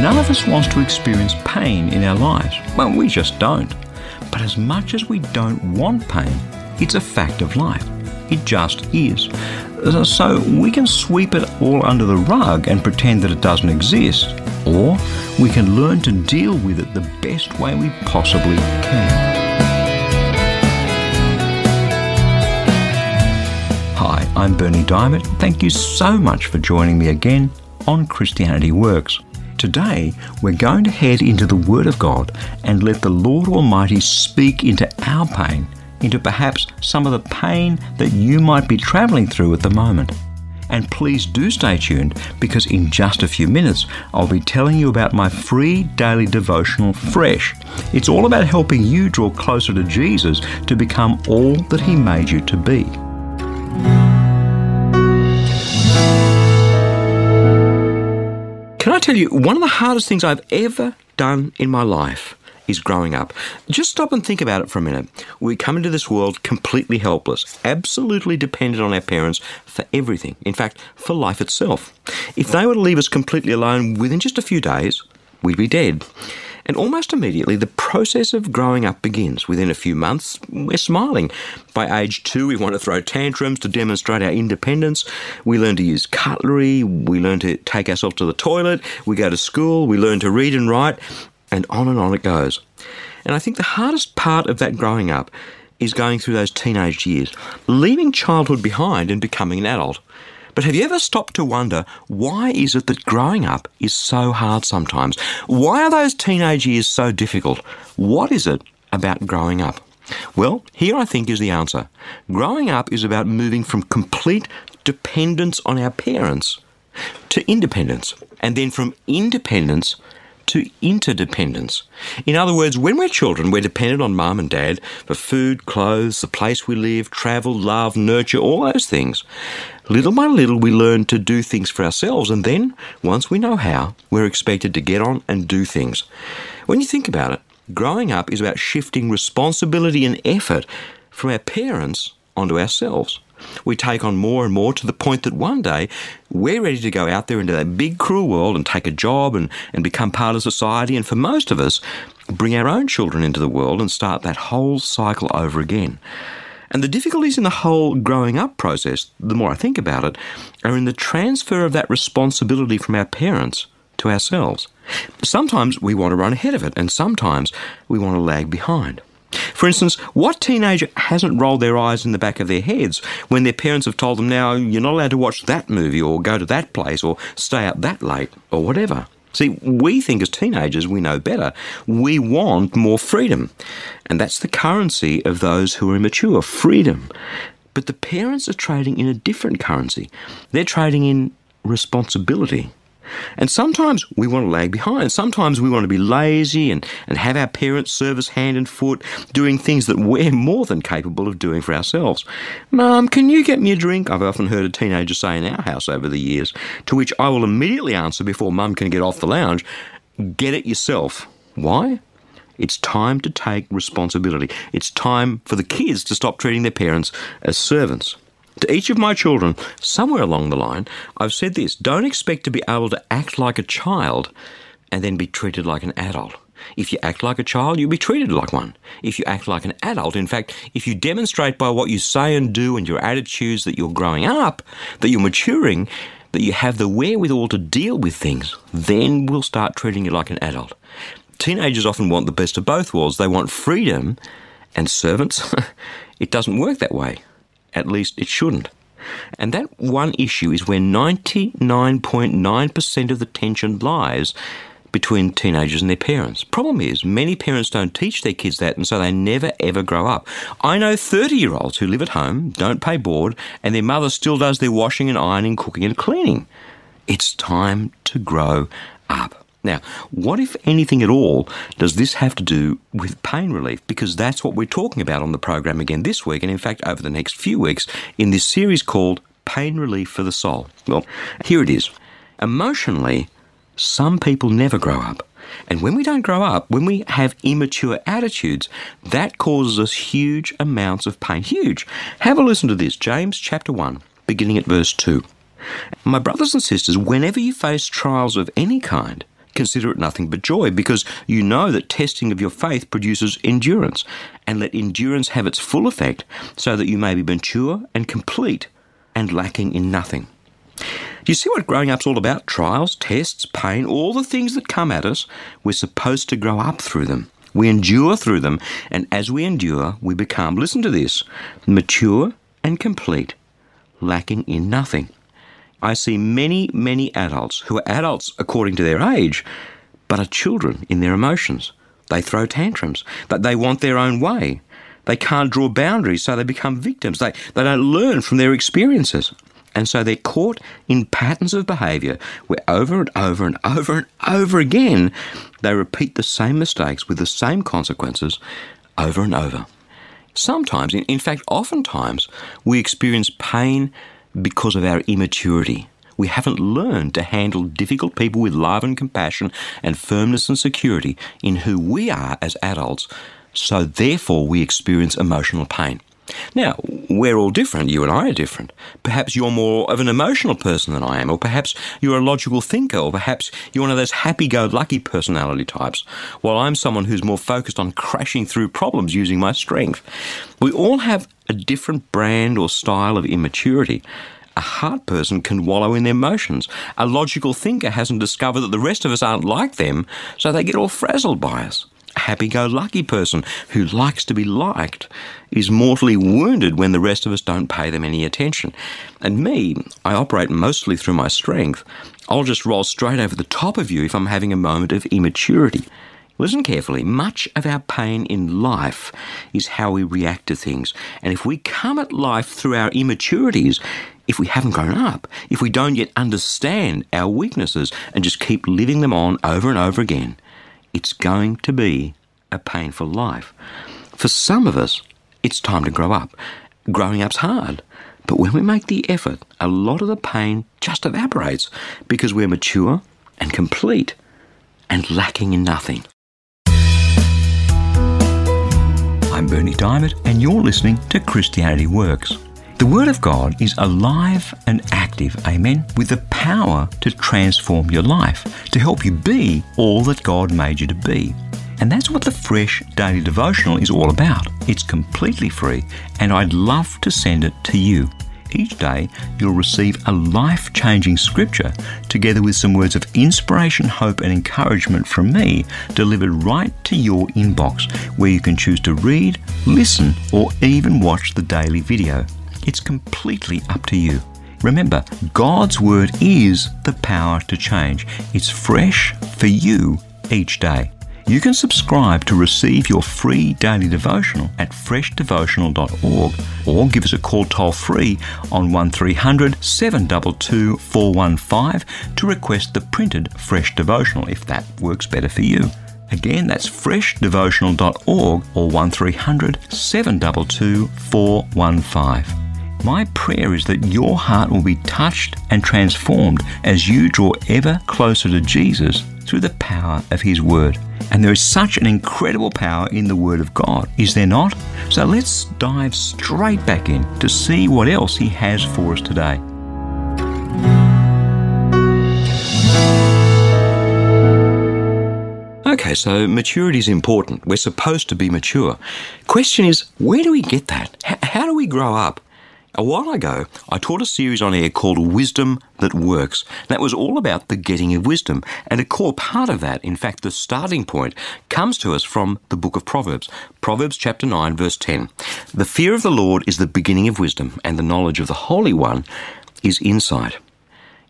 None of us wants to experience pain in our lives. Well, we just don't. But as much as we don't want pain, it's a fact of life. It just is. So we can sweep it all under the rug and pretend that it doesn't exist, or we can learn to deal with it the best way we possibly can. Hi, I'm Berni Dymet. Thank you so much for joining me again on Christianity Works. Today, we're going to head into the Word of God and let the Lord Almighty speak into our pain, into perhaps some of the pain that you might be traveling through at the moment. And please do stay tuned because in just a few minutes I'll be telling you about my free daily devotional Fresh. It's all about helping you draw closer to Jesus to become all that He made you to be. Can I tell you, one of the hardest things I've ever done in my life is growing up. Just stop and think about it for a minute. We come into this world completely helpless, absolutely dependent on our parents for everything. In fact, for life itself. If they were to leave us completely alone within just a few days, we'd be dead. And almost immediately, the process of growing up begins. Within a few months, we're smiling. By age two, we want to throw tantrums to demonstrate our independence. We learn to use cutlery. We learn to take ourselves to the toilet. We go to school. We learn to read and write. And on and on it goes. And I think the hardest part of that growing up is going through those teenage years, leaving childhood behind and becoming an adult. But have you ever stopped to wonder why is it that growing up is so hard sometimes? Why are those teenage years so difficult? What is it about growing up? Well, here I think is the answer. Growing up is about moving from complete dependence on our parents to independence, and then from independence to interdependence. In other words, when we're children, we're dependent on mum and dad for food, clothes, the place we live, travel, love, nurture, all those things. Little by little, we learn to do things for ourselves, and then, once we know how, we're expected to get on and do things. When you think about it, growing up is about shifting responsibility and effort from our parents onto ourselves. We take on more and more to the point that one day we're ready to go out there into that big, cruel world and take a job and, and become part of society. And for most of us, bring our own children into the world and start that whole cycle over again. And the difficulties in the whole growing up process, the more I think about it, are in the transfer of that responsibility from our parents to ourselves. Sometimes we want to run ahead of it, and sometimes we want to lag behind. For instance, what teenager hasn't rolled their eyes in the back of their heads when their parents have told them, now you're not allowed to watch that movie or go to that place or stay up that late or whatever? See, we think as teenagers we know better. We want more freedom. And that's the currency of those who are immature freedom. But the parents are trading in a different currency. They're trading in responsibility. And sometimes we want to lag behind. Sometimes we want to be lazy and, and have our parents serve us hand and foot, doing things that we're more than capable of doing for ourselves. Mum, can you get me a drink? I've often heard a teenager say in our house over the years, to which I will immediately answer before Mum can get off the lounge, get it yourself. Why? It's time to take responsibility. It's time for the kids to stop treating their parents as servants. To each of my children, somewhere along the line, I've said this don't expect to be able to act like a child and then be treated like an adult. If you act like a child, you'll be treated like one. If you act like an adult, in fact, if you demonstrate by what you say and do and your attitudes that you're growing up, that you're maturing, that you have the wherewithal to deal with things, then we'll start treating you like an adult. Teenagers often want the best of both worlds. They want freedom and servants. it doesn't work that way. At least it shouldn't. And that one issue is where 99.9% of the tension lies between teenagers and their parents. Problem is, many parents don't teach their kids that, and so they never ever grow up. I know 30 year olds who live at home, don't pay board, and their mother still does their washing and ironing, cooking and cleaning. It's time to grow up. Now, what, if anything at all, does this have to do with pain relief? Because that's what we're talking about on the program again this week, and in fact, over the next few weeks in this series called Pain Relief for the Soul. Well, here it is. Emotionally, some people never grow up. And when we don't grow up, when we have immature attitudes, that causes us huge amounts of pain. Huge. Have a listen to this James chapter 1, beginning at verse 2. My brothers and sisters, whenever you face trials of any kind, consider it nothing but joy, because you know that testing of your faith produces endurance, and let endurance have its full effect, so that you may be mature and complete and lacking in nothing. Do you see what growing up's all about? Trials, tests, pain, all the things that come at us, we're supposed to grow up through them. We endure through them, and as we endure, we become, listen to this, mature and complete, lacking in nothing. I see many, many adults who are adults according to their age, but are children in their emotions. They throw tantrums, that they want their own way. They can't draw boundaries, so they become victims. They, they don't learn from their experiences. And so they're caught in patterns of behaviour where over and over and over and over again they repeat the same mistakes with the same consequences over and over. Sometimes, in, in fact, oftentimes, we experience pain because of our immaturity. We haven't learned to handle difficult people with love and compassion and firmness and security in who we are as adults, so therefore we experience emotional pain. Now, we're all different. You and I are different. Perhaps you're more of an emotional person than I am, or perhaps you're a logical thinker, or perhaps you're one of those happy go lucky personality types, while I'm someone who's more focused on crashing through problems using my strength. We all have a different brand or style of immaturity. A heart person can wallow in their emotions. A logical thinker hasn't discovered that the rest of us aren't like them, so they get all frazzled by us. Happy go lucky person who likes to be liked is mortally wounded when the rest of us don't pay them any attention. And me, I operate mostly through my strength. I'll just roll straight over the top of you if I'm having a moment of immaturity. Listen carefully. Much of our pain in life is how we react to things. And if we come at life through our immaturities, if we haven't grown up, if we don't yet understand our weaknesses and just keep living them on over and over again, it's going to be a painful life. For some of us, it's time to grow up. Growing up's hard. But when we make the effort, a lot of the pain just evaporates because we're mature and complete and lacking in nothing. I'm Berni Dymet, and you're listening to Christianity Works. The Word of God is alive and active, amen, with the power to transform your life, to help you be all that God made you to be. And that's what the Fresh Daily Devotional is all about. It's completely free, and I'd love to send it to you. Each day, you'll receive a life changing scripture together with some words of inspiration, hope, and encouragement from me delivered right to your inbox, where you can choose to read, listen, or even watch the daily video. It's completely up to you. Remember, God's Word is the power to change. It's fresh for you each day. You can subscribe to receive your free daily devotional at freshdevotional.org or give us a call toll free on 1300 722 415 to request the printed Fresh Devotional if that works better for you. Again, that's freshdevotional.org or 1300 722 415. My prayer is that your heart will be touched and transformed as you draw ever closer to Jesus through the power of His Word. And there is such an incredible power in the Word of God, is there not? So let's dive straight back in to see what else He has for us today. Okay, so maturity is important. We're supposed to be mature. Question is, where do we get that? H- how do we grow up? A while ago, I taught a series on air called Wisdom That Works. That was all about the getting of wisdom. And a core part of that, in fact, the starting point, comes to us from the book of Proverbs. Proverbs chapter 9, verse 10. The fear of the Lord is the beginning of wisdom, and the knowledge of the Holy One is insight.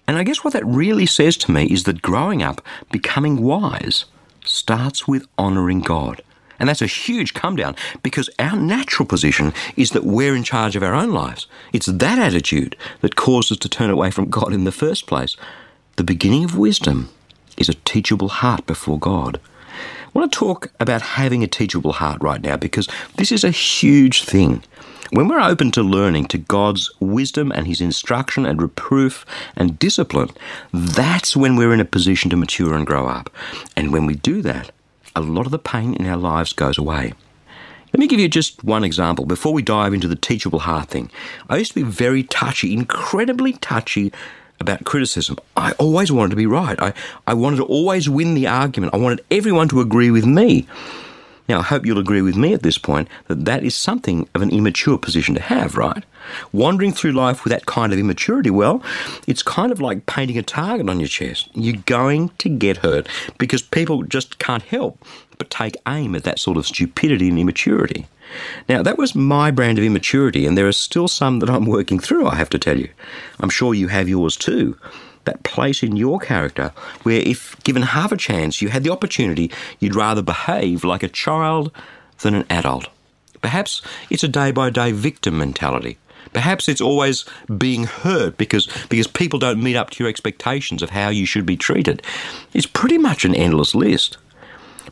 And I guess what that really says to me is that growing up, becoming wise, starts with honouring God. And that's a huge come down because our natural position is that we're in charge of our own lives. It's that attitude that causes us to turn away from God in the first place. The beginning of wisdom is a teachable heart before God. I want to talk about having a teachable heart right now because this is a huge thing. When we're open to learning, to God's wisdom and His instruction and reproof and discipline, that's when we're in a position to mature and grow up. And when we do that, a lot of the pain in our lives goes away. Let me give you just one example before we dive into the teachable heart thing. I used to be very touchy, incredibly touchy about criticism. I always wanted to be right. I, I wanted to always win the argument. I wanted everyone to agree with me. Now, I hope you'll agree with me at this point that that is something of an immature position to have, right? Wandering through life with that kind of immaturity, well, it's kind of like painting a target on your chest. You're going to get hurt because people just can't help but take aim at that sort of stupidity and immaturity. Now, that was my brand of immaturity, and there are still some that I'm working through, I have to tell you. I'm sure you have yours too that place in your character where, if given half a chance, you had the opportunity, you'd rather behave like a child than an adult. Perhaps it's a day by day victim mentality. Perhaps it's always being hurt because, because people don't meet up to your expectations of how you should be treated. It's pretty much an endless list.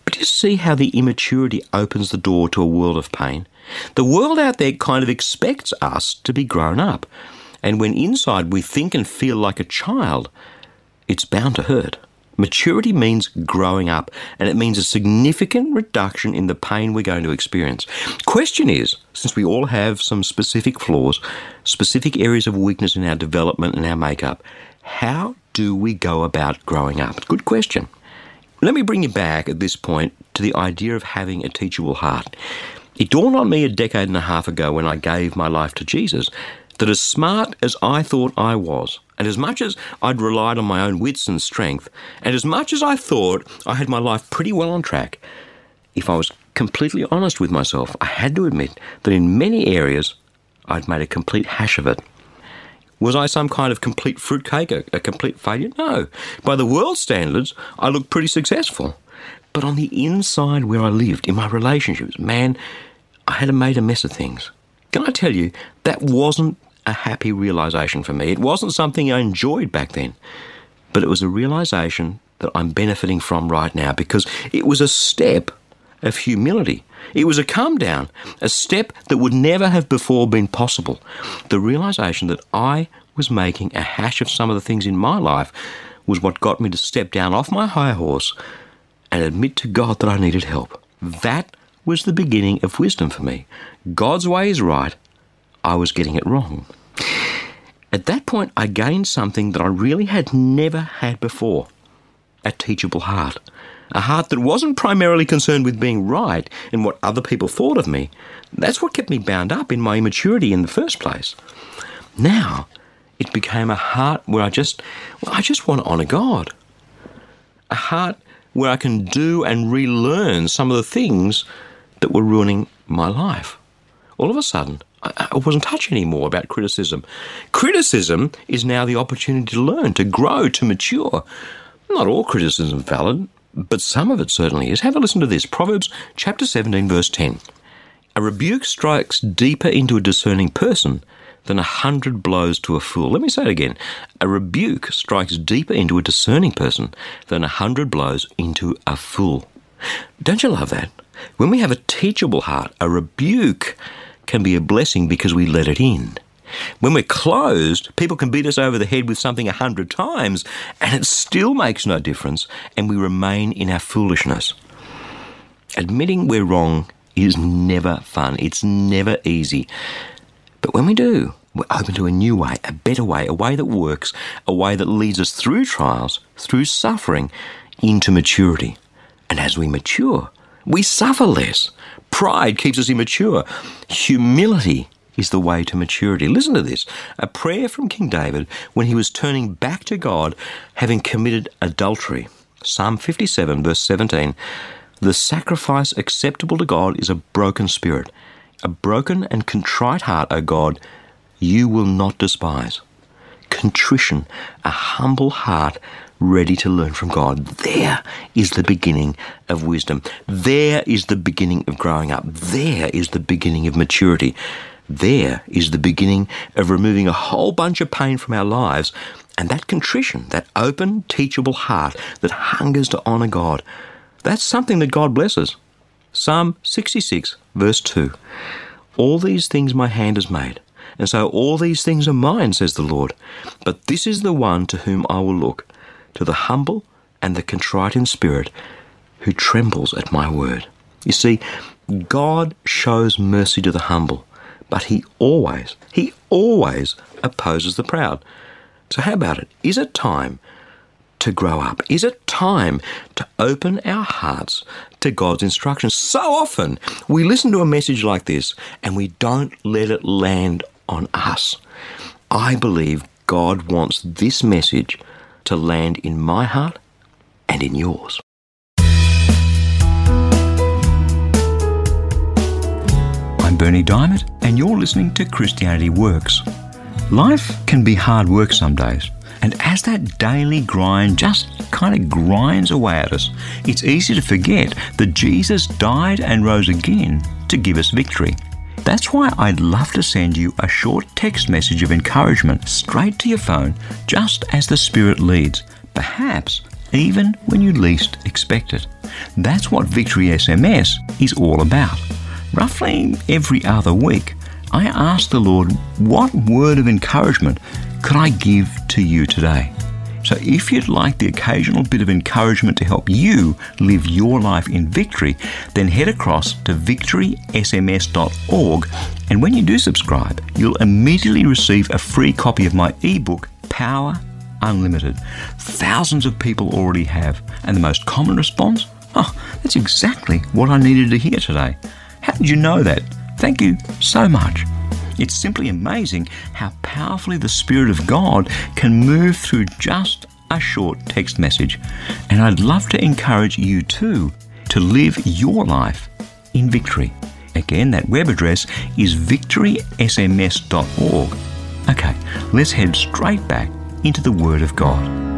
But you see how the immaturity opens the door to a world of pain? The world out there kind of expects us to be grown up. And when inside we think and feel like a child, it's bound to hurt. Maturity means growing up, and it means a significant reduction in the pain we're going to experience. Question is, since we all have some specific flaws, specific areas of weakness in our development and our makeup, how do we go about growing up? Good question. Let me bring you back at this point to the idea of having a teachable heart. It dawned on me a decade and a half ago when I gave my life to Jesus that as smart as I thought I was, and as much as I'd relied on my own wits and strength, and as much as I thought I had my life pretty well on track, if I was completely honest with myself, I had to admit that in many areas I'd made a complete hash of it. Was I some kind of complete fruitcake, a, a complete failure? No. By the world standards, I looked pretty successful. But on the inside where I lived, in my relationships, man, I had made a mess of things. Can I tell you, that wasn't a happy realization for me. It wasn't something I enjoyed back then, but it was a realization that I'm benefiting from right now because it was a step of humility. It was a come down, a step that would never have before been possible. The realization that I was making a hash of some of the things in my life was what got me to step down off my high horse and admit to God that I needed help. That was the beginning of wisdom for me. God's way is right, I was getting it wrong. At that point, I gained something that I really had never had before a teachable heart. A heart that wasn't primarily concerned with being right and what other people thought of me. That's what kept me bound up in my immaturity in the first place. Now, it became a heart where I just, well, I just want to honour God. A heart where I can do and relearn some of the things that were ruining my life. All of a sudden, I, wasn't touched anymore about criticism. Criticism is now the opportunity to learn, to grow, to mature. Not all criticism valid, but some of it certainly is. Have a listen to this Proverbs chapter 17, verse 10. A rebuke strikes deeper into a discerning person than a hundred blows to a fool. Let me say it again. A rebuke strikes deeper into a discerning person than a hundred blows into a fool. Don't you love that? When we have a teachable heart, a rebuke can be a blessing because we let it in. When we're closed, people can beat us over the head with something a hundred times, and it still makes no difference, and we remain in our foolishness. Admitting we're wrong is never fun, it's never easy. But when we do, we're open to a new way, a better way, a way that works, a way that leads us through trials, through suffering, into maturity. And as we mature, we suffer less. Pride keeps us immature. Humility is the way to maturity. Listen to this a prayer from King David when he was turning back to God, having committed adultery. Psalm 57, verse 17 The sacrifice acceptable to God is a broken spirit. A broken and contrite heart, O God, you will not despise. Contrition, a humble heart, ready to learn from God. There is the beginning of wisdom. There is the beginning of growing up. There is the beginning of maturity. There is the beginning of removing a whole bunch of pain from our lives And that contrition, that open, teachable heart that hungers to honour God, that's something that God blesses. Psalm 66, verse 2. All these things my hand has made, and so all these things are mine, says the Lord. But this is the one to whom I will look, to the humble and the contrite in spirit, who trembles at my word. You see, God shows mercy to the humble, but he always, he always opposes the proud. So, how about it? Is it time to grow up? Is it time to open our hearts to God's instructions? So often we listen to a message like this and we don't let it land on us. I believe God wants this message to land in my heart and in yours. I'm Berni Dymet, and you're listening to Christianity Works. Life can be hard work some days, and as that daily grind just kind of grinds away at us, it's easy to forget that Jesus died and rose again to give us victory. That's why I'd love to send you a short text message of encouragement straight to your phone, just as the Spirit leads, perhaps even when you least expect it. That's what Victory SMS is all about. Roughly every other week, I ask the Lord, what word of encouragement could I give to you today? So if you'd like the occasional bit of encouragement to help you live your life in victory, then head across to victorysms.org and when you do subscribe, you'll immediately receive a free copy of my ebook, Power Unlimited. Thousands of people already have, and the most common response? Oh, that's exactly what I needed to hear today. How did you know that? Thank you so much. It's simply amazing how powerfully the Spirit of God can move through just a short text message. And I'd love to encourage you too to live your life in victory. Again, that web address is victorysms.org. Okay, let's head straight back into the Word of God.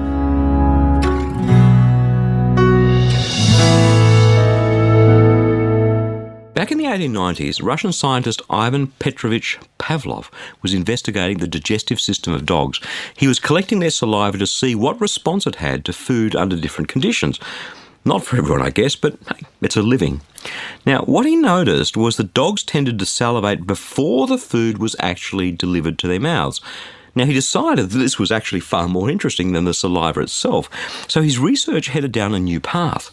Back in the 1890s, Russian scientist Ivan Petrovich Pavlov was investigating the digestive system of dogs. He was collecting their saliva to see what response it had to food under different conditions. Not for everyone, I guess, but hey, it's a living. Now, what he noticed was that dogs tended to salivate before the food was actually delivered to their mouths. Now, he decided that this was actually far more interesting than the saliva itself, so his research headed down a new path,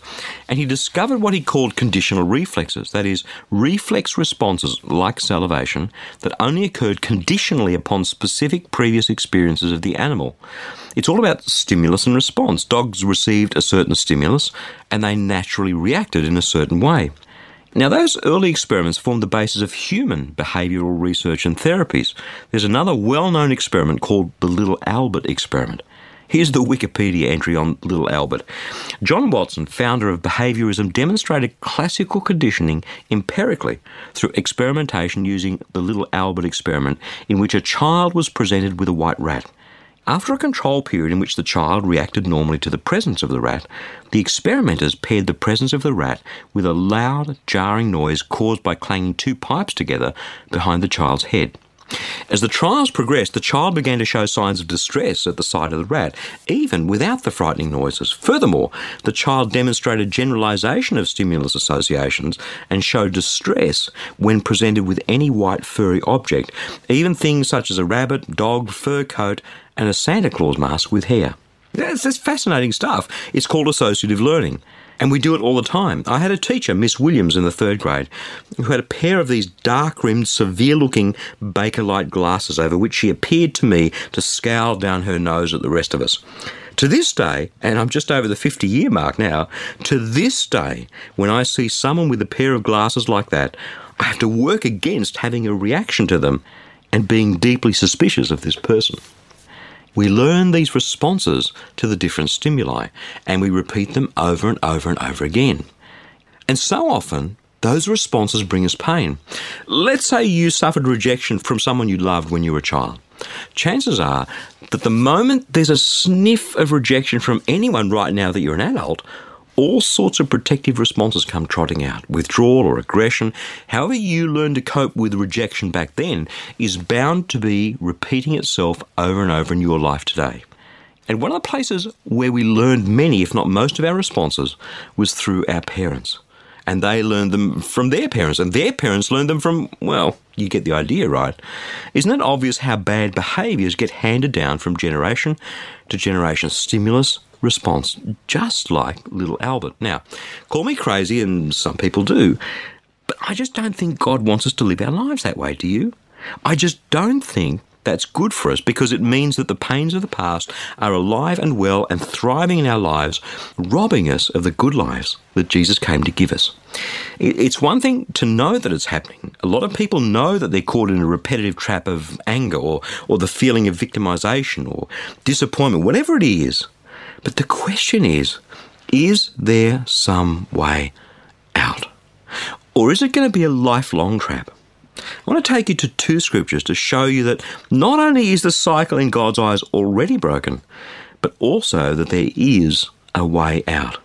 and he discovered what he called conditional reflexes that is, reflex responses like salivation that only occurred conditionally upon specific previous experiences of the animal. It's all about stimulus and response. Dogs received a certain stimulus and they naturally reacted in a certain way. Now, those early experiments formed the basis of human behavioural research and therapies. There's another well known experiment called the Little Albert experiment. Here's the Wikipedia entry on Little Albert. John Watson, founder of behaviourism, demonstrated classical conditioning empirically through experimentation using the Little Albert experiment, in which a child was presented with a white rat. After a control period in which the child reacted normally to the presence of the rat, the experimenters paired the presence of the rat with a loud, jarring noise caused by clanging two pipes together behind the child's head. As the trials progressed, the child began to show signs of distress at the sight of the rat, even without the frightening noises. Furthermore, the child demonstrated generalization of stimulus associations and showed distress when presented with any white furry object, even things such as a rabbit, dog, fur coat, and a Santa Claus mask with hair. That's fascinating stuff. It's called associative learning. And we do it all the time. I had a teacher, Miss Williams, in the third grade, who had a pair of these dark rimmed, severe looking Bakelite glasses over which she appeared to me to scowl down her nose at the rest of us. To this day, and I'm just over the 50 year mark now, to this day, when I see someone with a pair of glasses like that, I have to work against having a reaction to them and being deeply suspicious of this person. We learn these responses to the different stimuli and we repeat them over and over and over again. And so often, those responses bring us pain. Let's say you suffered rejection from someone you loved when you were a child. Chances are that the moment there's a sniff of rejection from anyone right now that you're an adult, all sorts of protective responses come trotting out. Withdrawal or aggression, however you learn to cope with rejection back then, is bound to be repeating itself over and over in your life today. And one of the places where we learned many, if not most, of our responses was through our parents. And they learned them from their parents, and their parents learned them from, well, you get the idea, right? Isn't it obvious how bad behaviours get handed down from generation to generation? Stimulus, response, just like little Albert. Now, call me crazy, and some people do, but I just don't think God wants us to live our lives that way, do you? I just don't think that's good for us because it means that the pains of the past are alive and well and thriving in our lives, robbing us of the good lives that Jesus came to give us. It's one thing to know that it's happening. A lot of people know that they're caught in a repetitive trap of anger or, or the feeling of victimization or disappointment, whatever it is. But the question is is there some way out? Or is it going to be a lifelong trap? I want to take you to two scriptures to show you that not only is the cycle in God's eyes already broken, but also that there is a way out.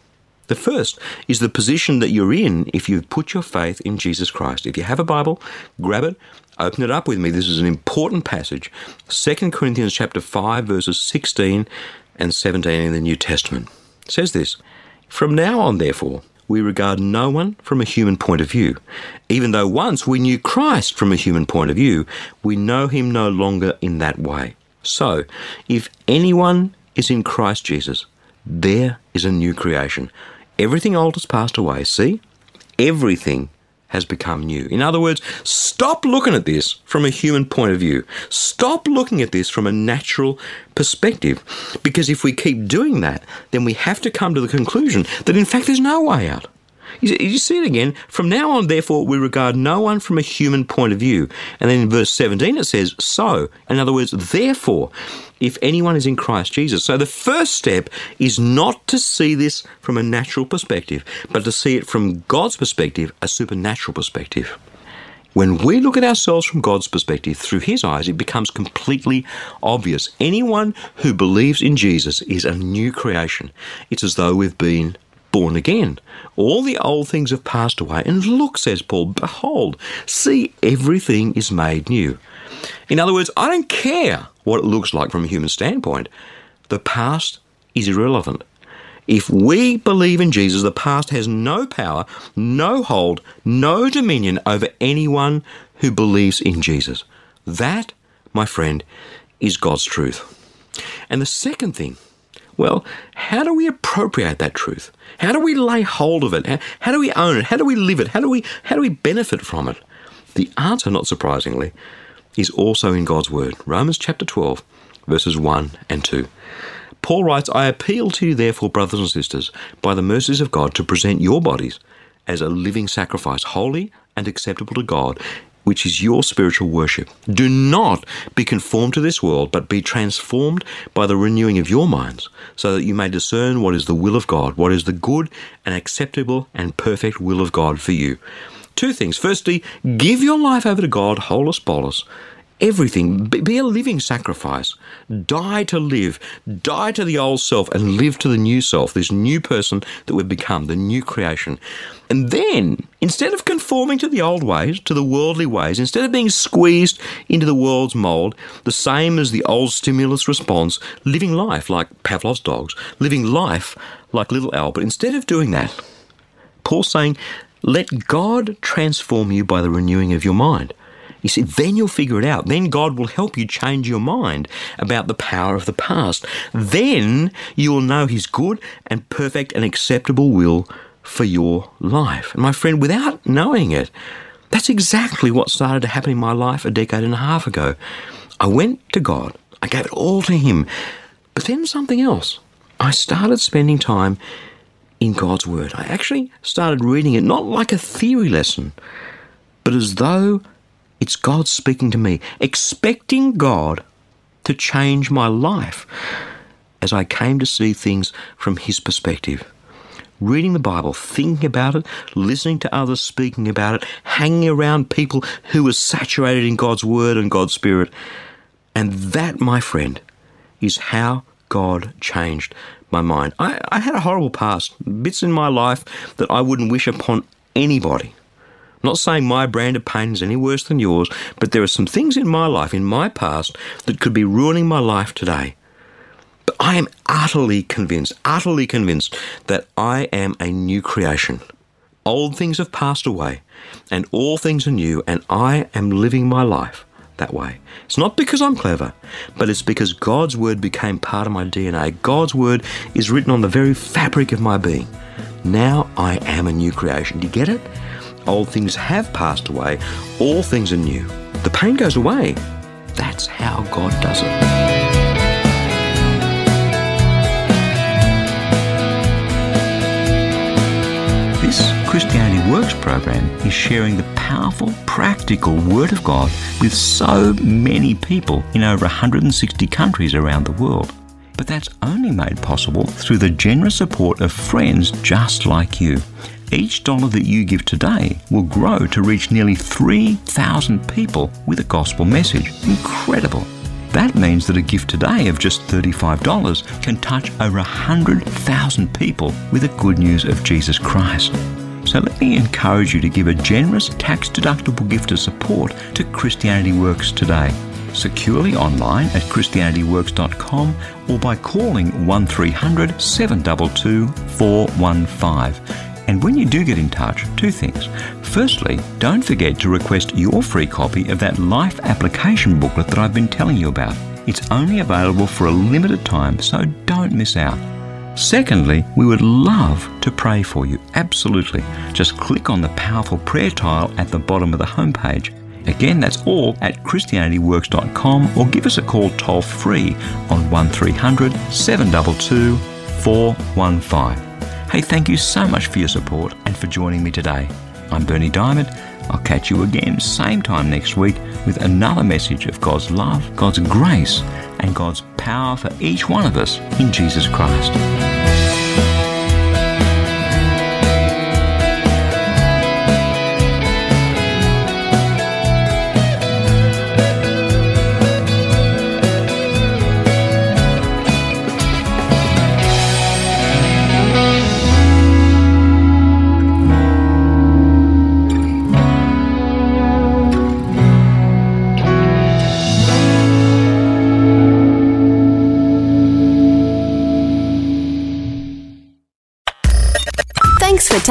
The first is the position that you're in if you've put your faith in Jesus Christ. If you have a Bible, grab it, open it up with me. This is an important passage. 2 Corinthians chapter 5 verses 16 and 17 in the New Testament. Says this, "From now on therefore, we regard no one from a human point of view. Even though once we knew Christ from a human point of view, we know him no longer in that way. So, if anyone is in Christ Jesus, there is a new creation. Everything old has passed away. See? Everything has become new. In other words, stop looking at this from a human point of view. Stop looking at this from a natural perspective. Because if we keep doing that, then we have to come to the conclusion that in fact there's no way out. You see it again. From now on, therefore, we regard no one from a human point of view. And then in verse 17 it says, So, in other words, therefore, if anyone is in Christ Jesus. So the first step is not to see this from a natural perspective, but to see it from God's perspective, a supernatural perspective. When we look at ourselves from God's perspective through His eyes, it becomes completely obvious. Anyone who believes in Jesus is a new creation. It's as though we've been born again. All the old things have passed away, and look, says Paul, behold, see, everything is made new. In other words, I don't care what it looks like from a human standpoint. The past is irrelevant. If we believe in Jesus, the past has no power, no hold, no dominion over anyone who believes in Jesus. That, my friend, is God's truth. And the second thing well, how do we appropriate that truth? How do we lay hold of it? How, how, do we own it? How do we live it? How do we how do we benefit from it? The answer, not surprisingly, is also in God's word. Romans chapter 12, verses 1 and 2. Paul writes, I appeal to you, therefore, brothers and sisters, by the mercies of God, to present your bodies as a living sacrifice, holy and acceptable to God, which is your spiritual worship. Do not be conformed to this world, but be transformed by the renewing of your minds, so that you may discern what is the will of God, what is the good and acceptable and perfect will of God for you. Two things. Firstly, give your life over to God, holus bolus, everything. Be a living sacrifice. Die to live. Die to the old self and live to the new self, this new person that we've become, the new creation. And then, instead of conforming to the old ways, to the worldly ways, instead of being squeezed into the world's mold, the same as the old stimulus response, living life like Pavlov's dogs, living life like little Albert, instead of doing that, Paul's saying, let God transform you by the renewing of your mind. You see, then you'll figure it out. Then God will help you change your mind about the power of the past. Then you will know His good and perfect and acceptable will for your life. And my friend, without knowing it, that's exactly what started to happen in my life a decade and a half ago. I went to God, I gave it all to Him. But then something else. I started spending time in God's Word. I actually started reading it not like a theory lesson, but as though it's God speaking to me, expecting God to change my life as I came to see things from His perspective. Reading the Bible, thinking about it, listening to others speaking about it, hanging around people who were saturated in God's Word and God's Spirit. And that, my friend, is how God changed my mind. I, I had a horrible past, bits in my life that I wouldn't wish upon anybody not saying my brand of pain is any worse than yours, but there are some things in my life, in my past, that could be ruining my life today. But I am utterly convinced, utterly convinced that I am a new creation. Old things have passed away, and all things are new, and I am living my life that way. It's not because I'm clever, but it's because God's Word became part of my DNA. God's Word is written on the very fabric of my being. Now I am a new creation. Do you get it? Old things have passed away, all things are new. The pain goes away. That's how God does it. This Christianity Works program is sharing the powerful, practical Word of God with so many people in over 160 countries around the world. But that's only made possible through the generous support of friends just like you. Each dollar that you give today will grow to reach nearly 3,000 people with a gospel message. Incredible! That means that a gift today of just $35 can touch over 100,000 people with the good news of Jesus Christ. So let me encourage you to give a generous tax deductible gift of support to Christianity Works today. Securely online at ChristianityWorks.com or by calling 1300 722 415. And when you do get in touch, two things. Firstly, don't forget to request your free copy of that life application booklet that I've been telling you about. It's only available for a limited time, so don't miss out. Secondly, we would love to pray for you. Absolutely. Just click on the powerful prayer tile at the bottom of the homepage. Again, that's all at ChristianityWorks.com or give us a call toll free on 1300 722 415. Hey, thank you so much for your support and for joining me today. I'm Berni Dymet. I'll catch you again same time next week with another message of God's love, God's grace, and God's power for each one of us in Jesus Christ.